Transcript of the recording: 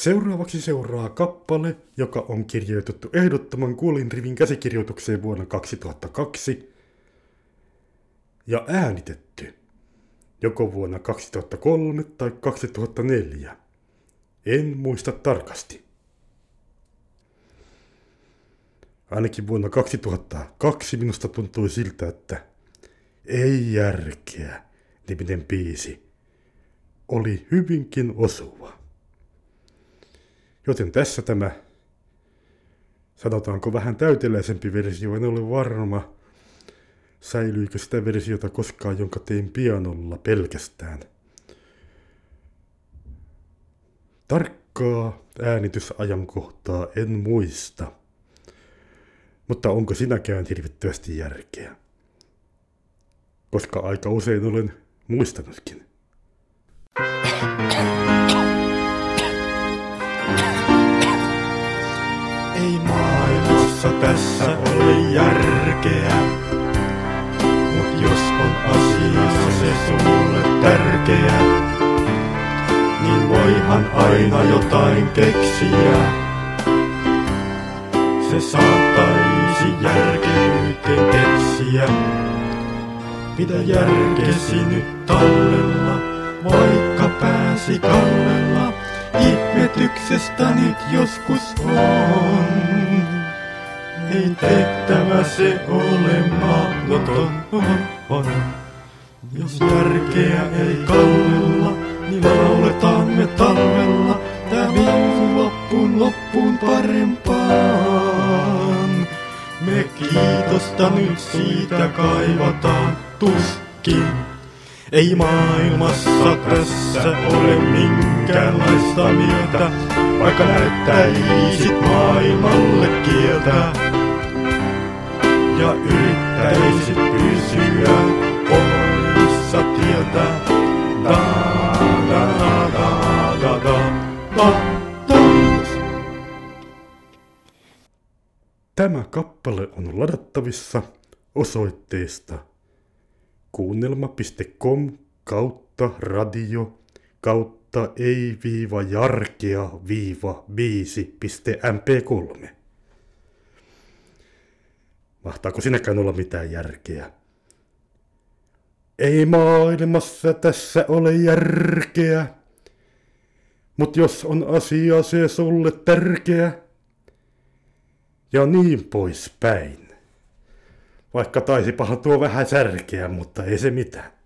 Seuraavaksi seuraa kappale, joka on kirjoitettu ehdottoman kuolinrivin käsikirjoitukseen vuonna 2002 ja äänitetty joko vuonna 2003 tai 2004. En muista tarkasti. Ainakin vuonna 2002 minusta tuntui siltä, että ei järkeä niminen biisi oli hyvinkin osuva. Joten tässä tämä, sanotaanko vähän täyteläisempi versio, en ole varma, säilyykö sitä versiota koskaan, jonka tein pianolla pelkästään. Tarkkaa äänitysajankohtaa en muista, mutta onko sinäkään hirvittävästi järkeä? Koska aika usein olen muistanutkin. Maailmassa tässä ole järkeä, mut jos on asiassa se sulle tärkeä, niin voihan aina jotain keksiä. Se saattaisi järkeyteen keksiä. Pidä järkesi nyt tallella, vaikka pääsi kallella. Ihmetyksestä nyt joskus on. Ei tehtävä se ole mahdoton on. Jos järkeä ei kallella, niin lauletaan me talvella. Tää viikon loppuun loppuun parempaan. Me kiitosta nyt siitä kaivataan tuskin. Ei maailmassa tässä ole minkäänlaista mieltä, vaikka näyttäisit maailmalle kieltä ja yrittäisit pysyä poissa tietä. Da, da, da, da, da, da, da. Tämä kappale on ladattavissa osoitteesta kuunnelma.com kautta radio kautta ei-jarkea-5.mp3. Mahtaako sinäkään olla mitään järkeä? Ei maailmassa tässä ole järkeä, mut jos on asia se sulle tärkeä, ja niin poispäin. Vaikka taisipahan tuo vähän särkeä, mutta ei se mitään.